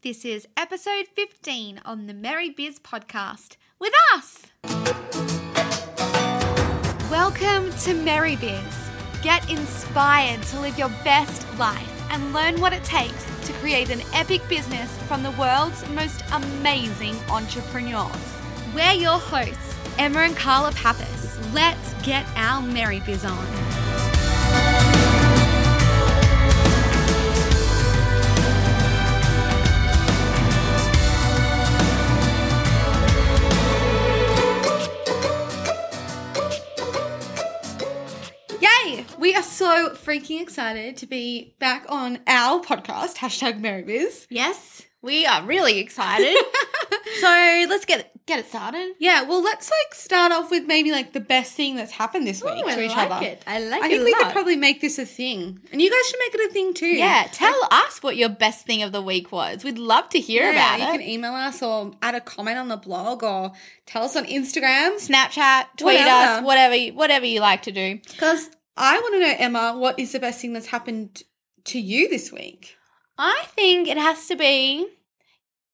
This is episode 15 on the Merry Biz podcast with us. Welcome to Merry Biz. Get inspired to live your best life and learn what it takes to create an epic business from the world's most amazing entrepreneurs. We're your hosts, Emma and Carla Papas. Let's get our Merry Biz on. So freaking excited to be back on our podcast, hashtag Merry Biz. Yes, we are really excited. so let's get get it started. Yeah, well, let's like start off with maybe like the best thing that's happened this week Ooh, to I each like other. it. I like it. I think we could probably make this a thing, and you guys should make it a thing too. Yeah, tell us what your best thing of the week was. We'd love to hear Yeah, about you it. You can email us or add a comment on the blog or tell us on Instagram. Snapchat, tweet Whatever. us, whatever you, whatever you like to do. Because I want to know, Emma, what is the best thing that's happened to you this week? I think it has to be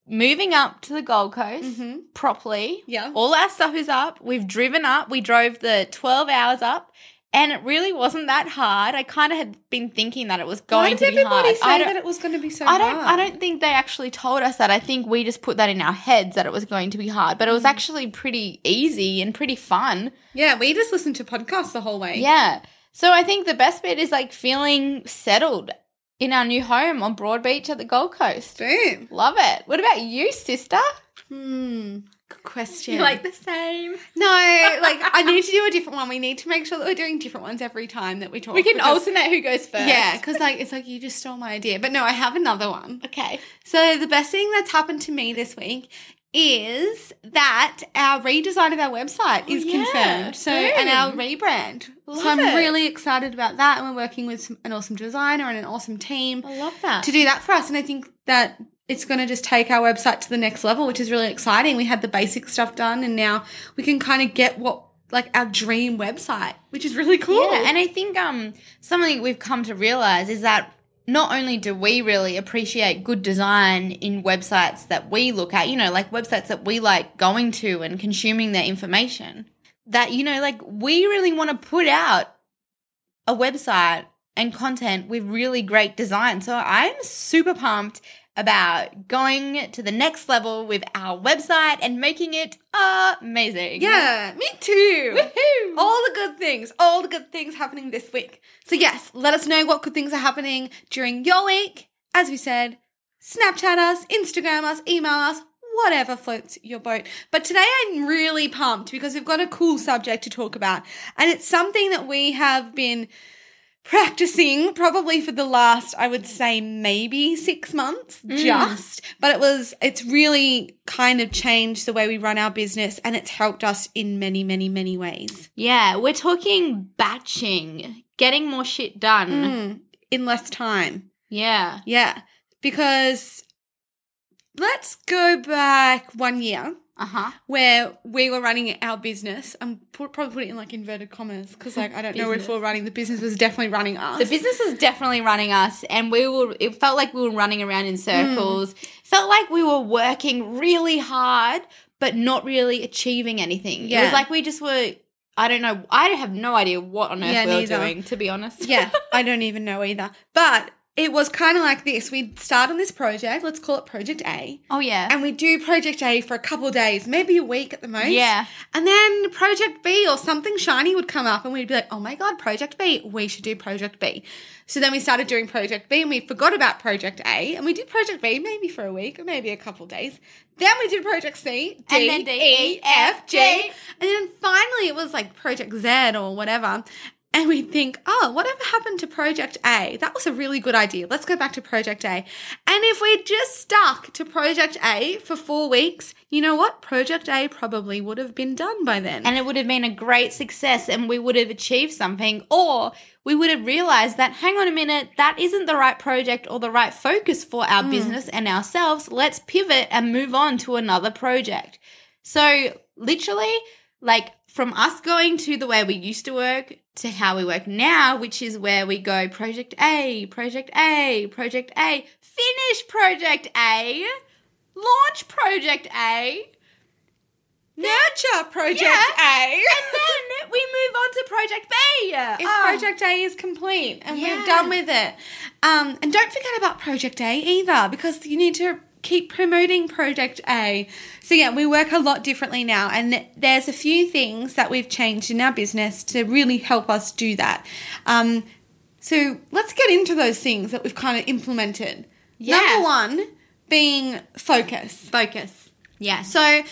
moving up to the Gold Coast Mhm. properly. Yeah. All our stuff is up. We've driven up. We drove the 12 hours up. And it really wasn't that hard. I kind of had been thinking that it was going to be hard. Why did everybody say that it was going to be so I don't hard? I don't think they actually told us that. I think we just put that in our heads that it was going to be hard. But it Mm. was actually pretty easy and pretty fun. Yeah, we just listened to podcasts the whole way. Yeah. So I think the best bit is like feeling settled in our new home on Broadbeach at the Gold Coast. Boom. Love it. What about you, sister? Hmm. Good question. You like the same? no, like I need to do a different one. We need to make sure that we're doing different ones every time that we talk. We can because- alternate who goes first. Yeah, because like it's like you just stole my idea. But no, I have another one. Okay. So the best thing that's happened to me this week is that our redesign of our website is Oh, yeah. confirmed. So and our rebrand. Love so I'm it. really excited about that, and we're working with some, an awesome designer and an awesome team I love that. to do that for us. And I think that it's going to just take our website to the next level, which is really exciting. We had the basic stuff done, and now we can kind of get what like our dream website, which is really cool. Yeah, and I think um something we've come to realize is that not only do we really appreciate good design in websites that we look at, you know, like websites that we like going to and consuming their information, that you know, like we really want to put out a website and content with really great design. So I'm super pumped about going to the next level with our website and making it amazing. yeah, me too. Woohoo! all the good things, all the good things happening this week. So yes, let us know what good things are happening during your week. As we said, Snapchat us, Instagram us, email us, whatever floats your boat. But today I'm really pumped because we've got a cool subject to talk about. And it's something that we have been practicing probably for the last I would say maybe 6 months just but it was it's really kind of changed the way we run our business and it's helped us in many many many ways. Yeah, we're talking batching, getting more shit done. Mm, in less time. Yeah. Yeah. Because let's go back one year Uh huh. where we were running our business. I'm put, probably putting it in like inverted commas because like I don't know if we're running the business was definitely running us. The business was definitely running us, and we were. It felt like we were running around in circles. Felt like we were working really hard, but not really achieving anything. Yeah. It was like we just were. I don't know. I have no idea what on earth Yeah, we were neither. doing. To be honest. yeah, I don't even know either. But it was kind of like this. We'd start on this project, let's call it Project A. Oh yeah. And we do Project A for a couple of days, maybe a week at the most. Yeah. And then Project B or something shiny would come up and we'd be like, oh my God, Project B, we should do Project B. So then we started doing Project B and we forgot about Project A and we did Project B maybe for a week or maybe a couple of days. Then we did Project C, D, And then D, E, F. G. And then finally it was like Project Z or whatever. And we'd think, oh, whatever happened to Project A? That was a really good idea. Let's go back to Project A. And if we'd just stuck to Project A for four weeks, you know what? Project A probably would have been done by then. and it would have been a great success and we would have achieved something or we would have realized that hang on a minute that isn't the right project or the right focus for our hmm. business and ourselves let's pivot and move on to another project so literally like from us going to the way we used to work to how we work now which is where we go project a project a project a finish project a launch project a Nurture Project Yeah. A. and then we move on to project b If Oh. Project A is complete and Yeah. we're done with it. Um, and don't forget about Project A either because you need to keep promoting Project A. So, yeah, we work a lot differently now, and there's a few things that we've changed in our business to really help us do that. Um, so, let's get into those things that we've kind of implemented. Yeah. Number one being focus. focus Yeah. So,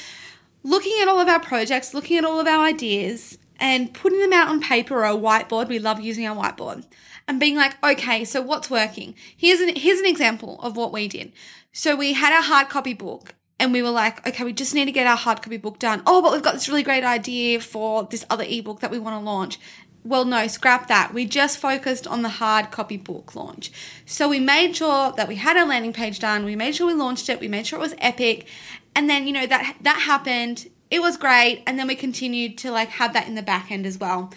looking at all of our projects, looking at all of our ideas, and putting them out on paper or a whiteboard. We love using our whiteboard. And being like, okay, so what's working? Here's an here's an example of what we did. So we had our hard copy book and we were like, okay, we just need to get our hard copy book done. Oh, but we've got this really great idea for this other ebook that we want to launch. Well, no, scrap that. We just focused on the hard copy book launch. So we made sure that we had our landing page done. We made sure we launched it. We made sure it was epic. And then, you know, that that happened. It was great. And then we continued to like have that in the back end as well.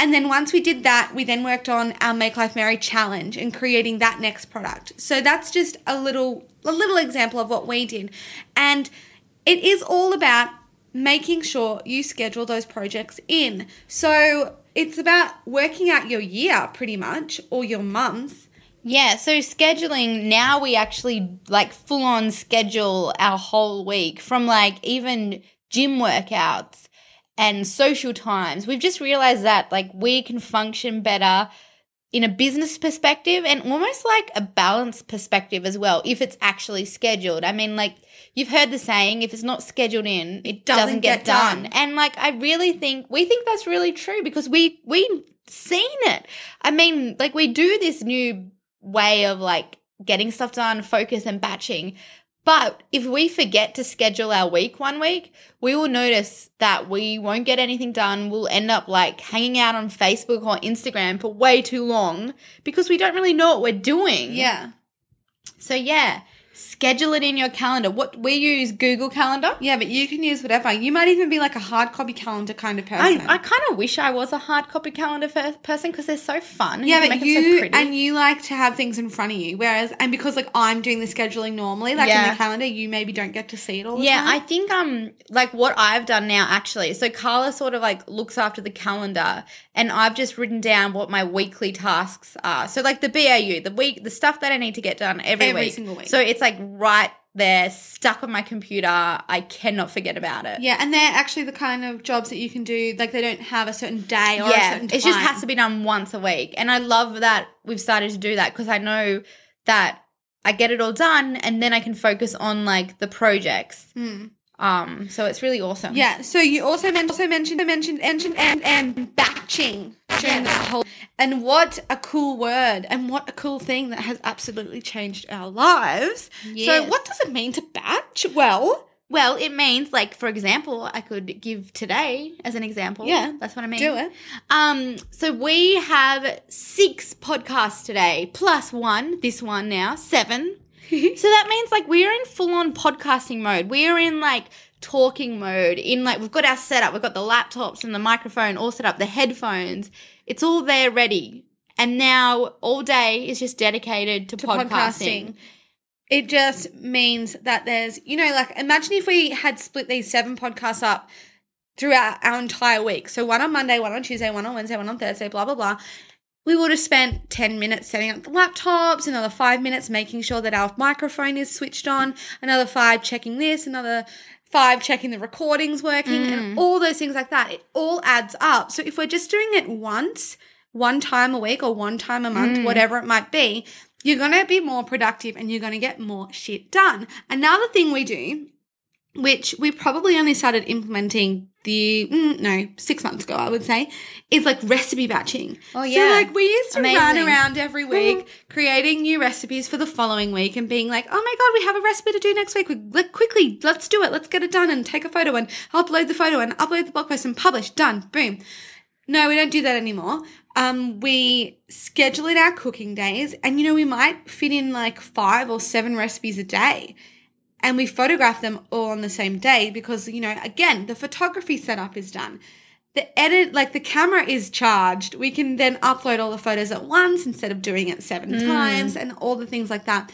And then once we did that, we then worked on our Make Life Merry challenge and creating that next product. So that's just a little a little example of what we did. And it is all about making sure you schedule those projects in. So it's about working out your year pretty much or your month. Yeah, so scheduling now we actually like full on schedule our whole week from like even gym workouts and social times. We've just realized that like we can function better in a business perspective and almost like a balanced perspective as well if it's actually scheduled. I mean like you've heard the saying if it's not scheduled in it doesn't, doesn't get, get done. done. And like I really think we think that's really true because we we seen it. I mean like we do this new way of like getting stuff done, focus and batching. But if we forget to schedule our week one week, we will notice that we won't get anything done. We'll end up like hanging out on Facebook or Instagram for way too long because we don't really know what we're doing. Yeah. So yeah, schedule it in your calendar. What we use Google Calendar. Yeah, but you can use whatever. You might even be like a hard copy calendar kind of person. I kind of wish I was a hard copy calendar person because they're so fun. yeah, can but make them so you pretty. and you like to have things in front of you, whereas and because like I'm doing the scheduling normally, like in the calendar, you maybe don't get to see it all. Yeah, I time. think um like what I've done now actually. So Carla sort of like looks after the calendar and I've just written down what my weekly tasks are. So like the BAU, the week the stuff that I need to get done every, Every week. single week. So it's like right there stuck on my computer. I cannot forget about it. yeah, and they're actually the kind of jobs that you can do. Like they don't have a certain day or a yeah, certain it just has to be done once a week. And I love that we've started to do that because I know that I get it all done and then I can focus on like the projects. Hmm. Um, so it's really awesome. Yeah. So you also men- also mentioned mentioned mentioned and and batching during that whole and what a cool word and what a cool thing that has absolutely changed our lives. So what does it mean to batch? Well, Well, it means like for example, I could give today as an example. Yeah, that's what I mean. do it. Um, so we have six podcasts today, plus one, this one now, seven. so that means like we are in full on podcasting mode. We are in like talking mode. In like we've got our setup, we've got the laptops and the microphone all set up, the headphones. It's all there ready. And now all day is just dedicated to, to podcasting. podcasting. It just means that there's, you know, like imagine if we had split these seven podcasts up throughout our entire week. So one on Monday, one on Tuesday, one on Wednesday, one on Thursday, blah, blah, blah. We would have spent 10 minutes setting up the laptops, another five minutes making sure that our microphone is switched on, another five checking this, another five checking the recordings working, and mm. all those things like that. It all adds up. So if we're just doing it once, one time a week or one time a month, mm. whatever it might be, you're going to be more productive and you're going to get more shit done. Another thing we do which we probably only started implementing the mm, no six months ago, I would say, is like recipe batching. Oh, So yeah. like we used to run around every week creating new recipes for the following week and being like, oh my god, we have a recipe to do next week. We, quickly, let's do it. Let's get it done and take a photo and upload the photo and upload the blog post and publish. Done. Boom. No, we don't do that anymore. Um, we schedule in our cooking days, and you know, we might fit in like five or seven recipes a day. And we photograph them all on the same day because, you know, again, the photography setup is done. The edit, like the camera is charged. We can then upload all the photos at once instead of doing it seven mm. times and all the things like that.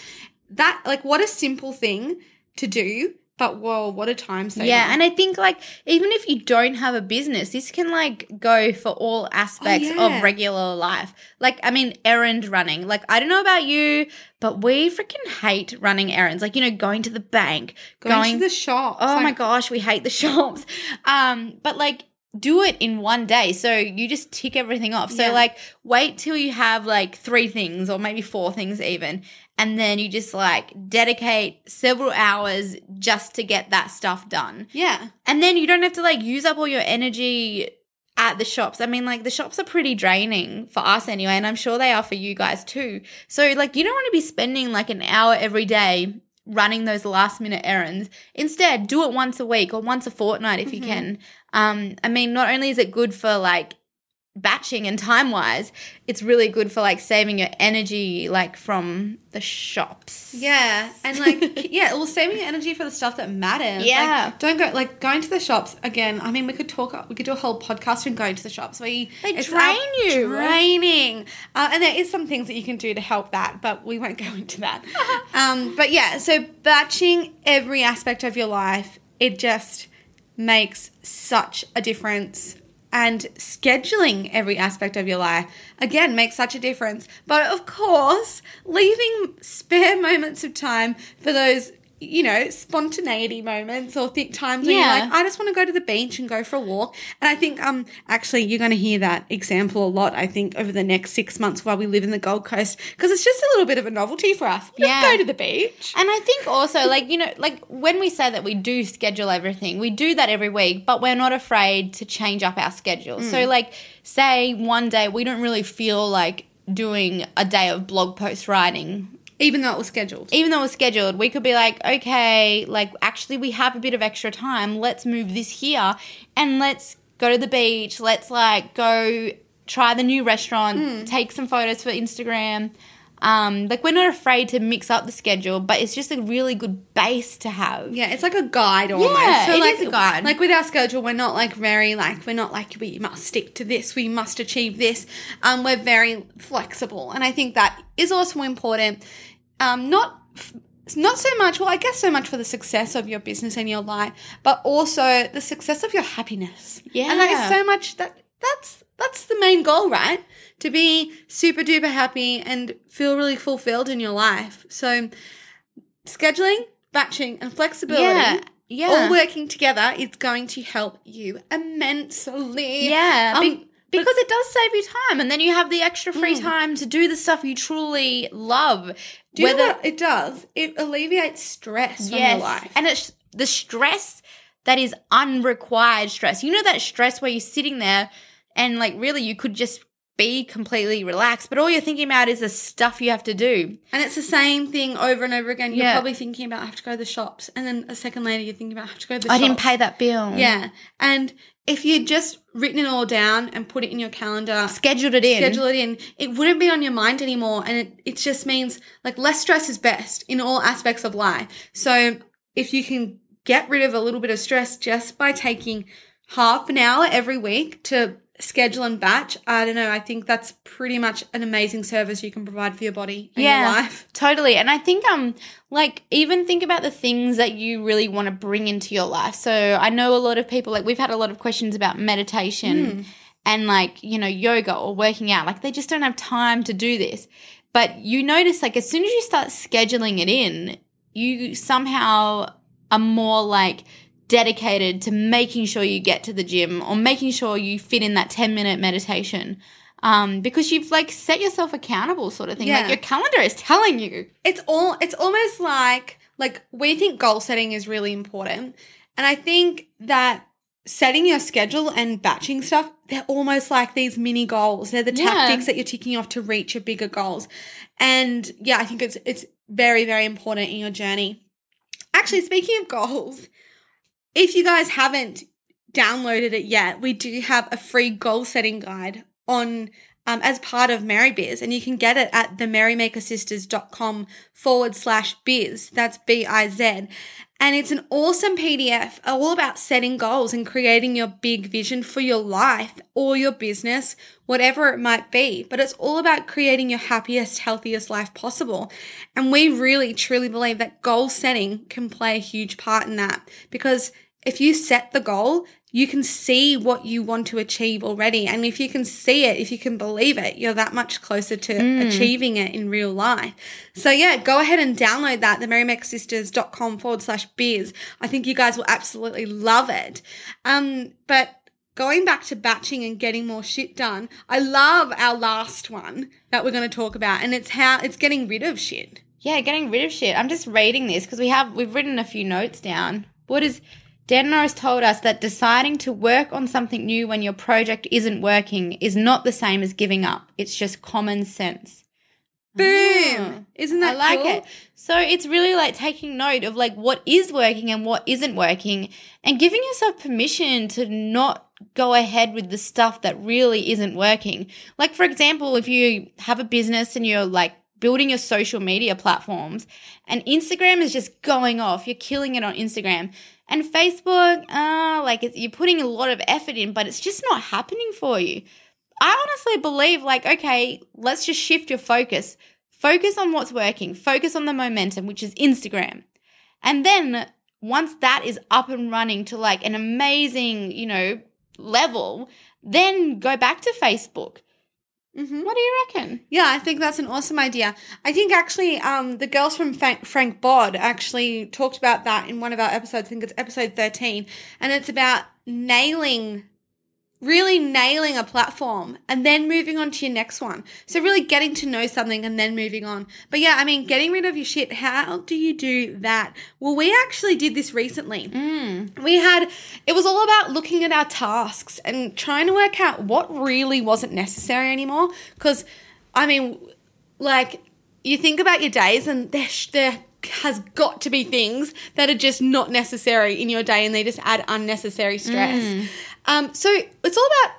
That, like, what a simple thing to do, but whoa, what a time saver. Yeah, and I think like even if you don't have a business, this can like go for all aspects Oh, yeah. of regular life. Like I mean errand running. Like I don't know about you, but we freaking hate running errands. Like you know going to the bank, going, to the shop. Oh like, my gosh, we hate the shops. Um, but like do it in one day. So you just tick everything off. So Yeah. like wait till you have like three things or maybe four things even. And then you just like dedicate several hours just to get that stuff done. Yeah. And then you don't have to like use up all your energy at the shops. I mean, like the shops are pretty draining for us anyway, and I'm sure they are for you guys too. So, like, you don't want to be spending like an hour every day running those last minute errands. Instead, do it once a week or once a fortnight if you can. Um, I mean, not only is it good for like batching and time wise, it's really good for like saving your energy like from the shops. Yeah, and like yeah, well, saving your energy for the stuff that matters. Yeah. like, don't go like going to the shops again. I mean, we could talk. We could do a whole podcast on going to the shops. We They it's drain you. draining, uh, and there is some things that you can do to help that, but we won't go into that. um, but yeah, so batching every aspect of your life, it just makes such a difference. And scheduling every aspect of your life again makes such a difference. But of course, leaving spare moments of time for those, you know, spontaneity moments or th- times when Yeah. you're like, I just want to go to the beach and go for a walk. And I think, um, actually, you're going to hear that example a lot. I think over the next six months while we live in the Gold Coast because it's just a little bit of a novelty for us. Yeah. go to the beach. And I think also, like, you know, like when we say that we do schedule everything, we do that every week, but we're not afraid to change up our schedule. So, like, say one day we don't really feel like doing a day of blog post writing. Even though it was scheduled. Even though it was scheduled, we could be like, okay, like, actually, we have a bit of extra time. Let's move this here and let's go to the beach. Let's, like, go try the new restaurant, take some photos for Instagram. Um, like we're not afraid to mix up the schedule, but it's just a really good base to have. Yeah, it's like a guide almost. Yeah, it like, is a guide. Like with our schedule, we're not like very like we're not like we must stick to this, we must achieve this. Um, we're very flexible, and I think that is also important. Um, not f- not so much. Well, I guess so much for the success of your business and your life, but also the success of your happiness. Yeah. and that is so much that that's that's the main goal, right? To be super duper happy and feel really fulfilled in your life. So scheduling, batching, and flexibility Yeah, yeah. all working together is going to help you immensely. Yeah, Um, be- because it does save you time, and then you have the extra free mm. time to do the stuff you truly love. do you know it does? It alleviates stress from your life. and it's the stress that is unrequired stress. You know that stress where you're sitting there and like really you could just be completely relaxed, but all you're thinking about is the stuff you have to do. And it's the same thing over and over again. You're Yeah. probably thinking about I have to go to the shops, and then a second later you're thinking about I have to go to the I shops. didn't pay that bill. Yeah, and if you'd just written it all down and put it in your calendar, scheduled it in. schedule it in, it wouldn't be on your mind anymore. And it, it just means like less stress is best in all aspects of life. So if you can get rid of a little bit of stress just by taking half an hour every week to schedule and batch, I don't know. I think that's pretty much an amazing service you can provide for your body and your life. Totally. And I think um like even think about the things that you really want to bring into your life. So I know a lot of people like we've had a lot of questions about meditation and like, you know, yoga or working out. Like they just don't have time to do this. But you notice like as soon as you start scheduling it in, you somehow are more like dedicated to making sure you get to the gym or making sure you fit in that 10 minute meditation um, because you've like set yourself accountable, sort of thing. Yeah. Like your calendar is telling you. it's all it's almost like like we think goal setting is really important and i think that setting your schedule and batching stuff they're almost like these mini goals they're the Yeah. tactics that you're ticking off to reach your bigger goals and yeah i think it's it's very very important in your journey actually speaking of goals if you guys haven't downloaded it yet we do have a free goal setting guide on um, as part of Merry Biz, and you can get it at themerrymakersisters.com forward slash biz. That's B I Z. And it's an awesome PDF all about setting goals and creating your big vision for your life or your business, whatever it might be. But it's all about creating your happiest, healthiest life possible. And we really, truly believe that goal setting can play a huge part in that because if you set the goal, you can see what you want to achieve already. And if you can see it, if you can believe it, you're that much closer to achieving it in real life. So yeah, go ahead and download that, the themerrymakersisters.com forward slash biz. I think you guys will absolutely love it. Um, but going back to batching and getting more shit done, I love our last one that we're going to talk about. And it's how it's getting rid of shit. Yeah, getting rid of shit. I'm just reading this because we have we've written a few notes down. What is Dan Norris told us that deciding to work on something new when your project isn't working is not the same as giving up. It's just common sense. Boom! Ah, isn't that I like cool? it. So it's really like taking note of like what is working and what isn't working and giving yourself permission to not go ahead with the stuff that really isn't working. Like for example, if you have a business and you're like building your social media platforms and Instagram is just going off, you're killing it on Instagram. And Facebook, uh, like it's, you're putting a lot of effort in, but it's just not happening for you. I honestly believe, like, okay, let's just shift your focus. Focus on what's working. Focus on the momentum, which is Instagram. And then once that is up and running to like an amazing, you know, level, then go back to Facebook. Mhm. What do you reckon? Yeah, I think that's an awesome idea. I think actually, um, the girls from Frank, Frank Body actually talked about that in one of our episodes. I think it's episode 13. And it's about nailing, really nailing a platform and then moving on to your next one. So, really getting to know something and then moving on. But yeah, I mean, getting rid of your shit, how do you do that? Well, we actually did this recently mm. we had it was all about looking at our tasks and trying to work out what really wasn't necessary anymore because i mean like you think about your days and there, there has got to be things that are just not necessary in your day and they just add unnecessary stress mm. Um, so it's all about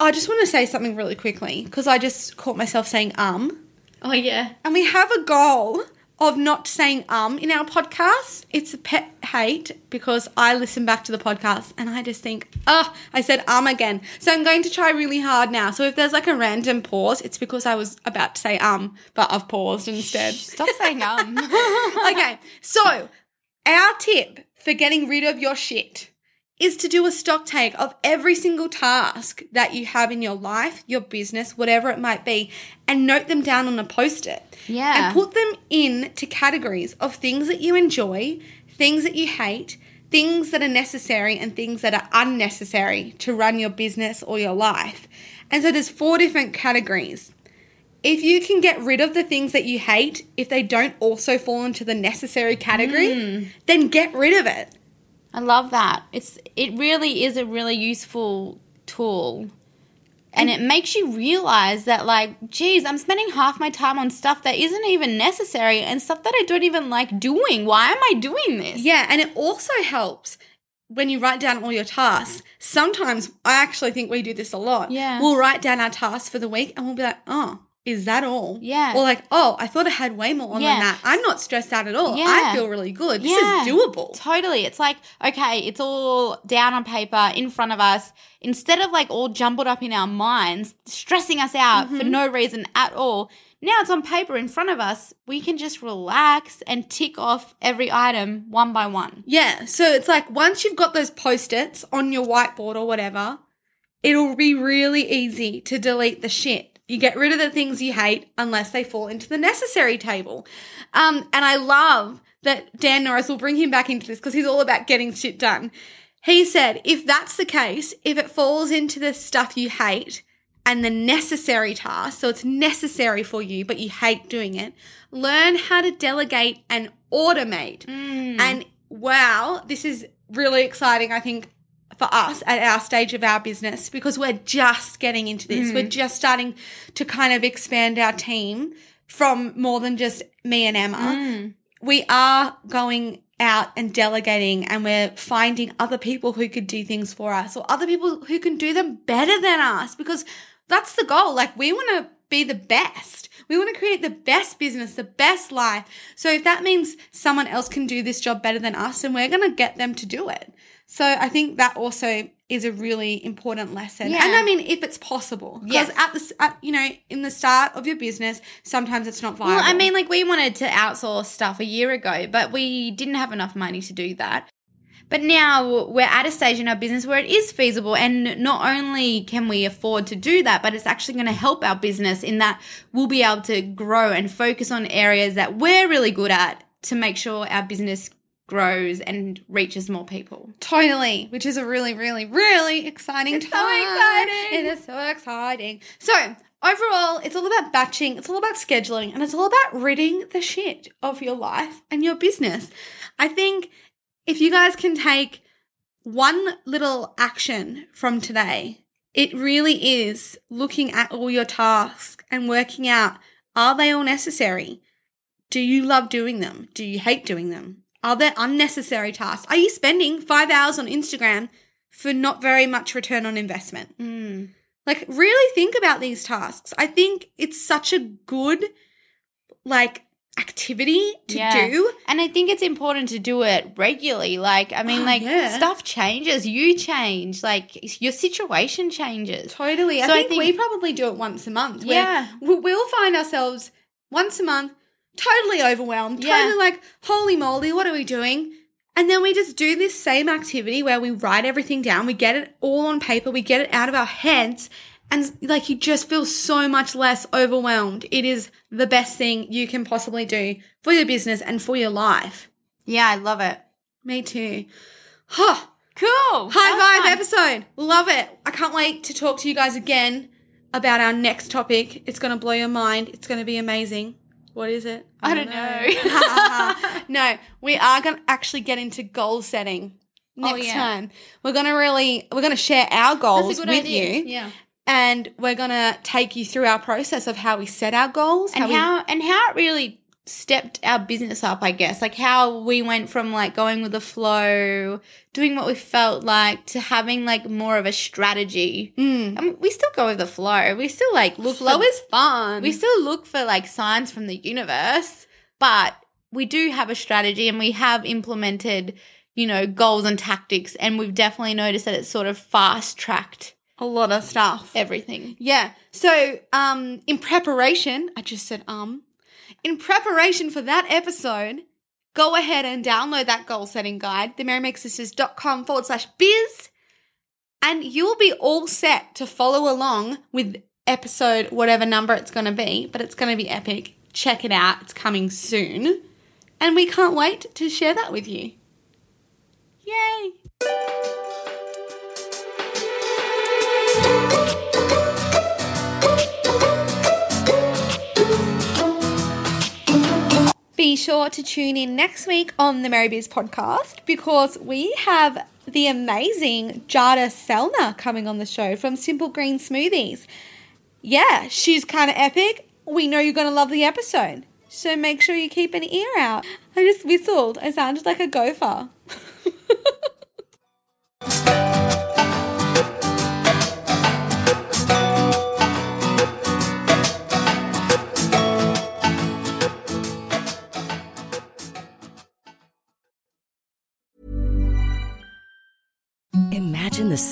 i just want to say something really quickly because i just caught myself saying um Oh, yeah. and we have a goal of not saying um in our podcast. It's a pet hate because I listen back to the podcast and I just think, oh, I said um again. So I'm going to try really hard now. So if there's like a random pause, it's because I was about to say um, but I've paused instead. Stop saying um. okay, so our tip for getting rid of your shit is to do a stock take of every single task that you have in your life, your business, whatever it might be, and note them down on a post it. Yeah. And put them into categories of things that you enjoy, things that you hate, things that are necessary, and things that are unnecessary to run your business or your life. And so there's four different categories if you can get rid of the things that you hate, if they don't also fall into the necessary category, hmm. then get rid of it. I love that. It's it really is a really useful tool. And it makes you realize that like, geez, I'm spending half my time on stuff that isn't even necessary and stuff that I don't even like doing. Why am I doing this? Yeah, and it also helps when you write down all your tasks. Sometimes I actually think we do this a lot. Yeah. We'll write down our tasks for the week and we'll be like, oh, is that all? Yeah. Or like, oh, I thought I had way more on Yeah. than that. I'm not stressed out at all. Yeah. I feel really good. This Yeah. is doable. Totally. It's like, okay, it's all down on paper in front of us. Instead of like all jumbled up in our minds, stressing us out for mm-hmm. no reason at all, now it's on paper in front of us. We can just relax and tick off every item one by one. Yeah, so it's like once you've got those post-its on your whiteboard or whatever, it'll be really easy to delete the shit. You get rid of the things you hate unless they fall into the necessary table. Um, and I love that Dan Norris will bring him back into this because he's all about getting shit done. He said, if that's the case, if it falls into the stuff you hate, and the necessary tasks, so it's necessary for you, but you hate doing it, learn how to delegate and automate. And wow, this is really exciting, I think, for us at our stage of our business because we're just getting into this. We're mm. just starting to kind of expand our team from more than just me and Emma. Mm. We are going out and delegating and we're finding other people who could do things for us or other people who can do them better than us because that's the goal. Like we want to be the best. We want to create the best business, the best life. So if that means someone else can do this job better than us, then we're going to get them to do it. So I think that also is a really important lesson. Yeah. And I mean, if it's possible, because Yes. at the at, you know in the start of your business, sometimes it's not viable. Well, I mean, like we wanted to outsource stuff a year ago, but we didn't have enough money to do that. But now we're at a stage in our business where it is feasible, and not only can we afford to do that, but it's actually going to help our business in that we'll be able to grow and focus on areas that we're really good at to make sure our business grows and reaches more people. Totally, which is a really, really, really exciting It's so time. exciting. It is so exciting. So, overall, it's all about batching, it's all about scheduling, and it's all about ridding the shit of your life and your business. I think if you guys can take one little action from today, it really is looking at all your tasks and working out are they all necessary? Do you love doing them? Do you hate doing them? Are there unnecessary tasks? Are you spending five hours on Instagram for not very much return on investment? Mm. Like, really think about these tasks. I think it's such a good, like, activity to Yeah. do. And I think it's important to do it regularly. Like, I mean, Oh, like yeah. stuff changes, you change, like your situation changes. Totally. So I think think- we probably do it once a month. Yeah. We'll find ourselves once a month totally overwhelmed, Yeah. totally like, holy moly, what are we doing? And then we just do this same activity where we write everything down, we get it all on paper, we get it out of our heads, and like you just feel so much less overwhelmed. It is the best thing you can possibly do for your business and for your life. Yeah, I love it. Me too. Huh. Cool. High vibe fun. episode. Love it. I can't wait to talk to you guys again about our next topic. It's going to blow your mind. It's going to be amazing. What is it? I don't know. no, we are going to actually get into goal setting oh, next Oh, yeah. time. We're going to really we're going to share our goals That's a good with idea. you Yeah. and we're going to take you through our process of how we set our goals, And we how and how it really stepped our business up, I guess. Like how we went from like going with the flow, doing what we felt like to having like more of a strategy. Mm. I mean, we still go with the flow. We still like look flow for, is fun. we still look for like signs from the universe, but we do have a strategy and we have implemented, you know, goals and tactics and we've definitely noticed that it's sort of fast tracked a lot of stuff. everything. Yeah. So, um, in preparation, I just said um. In preparation for that episode, go ahead and download that goal setting guide, themerrymakersisters.com forward slash biz, and you'll be all set to follow along with episode whatever number it's going to be, but it's going to be epic. Check it out. It's coming soon. And we can't wait to share that with you. Yay! Be sure to tune in next week on the Merry Biz podcast because we have the amazing Jadah Sellner coming on the show from Simple Green Smoothies. Yeah, she's kind of epic. We know you're going to love the episode. So make sure you keep an ear out. I just whistled. I sounded like a gopher. The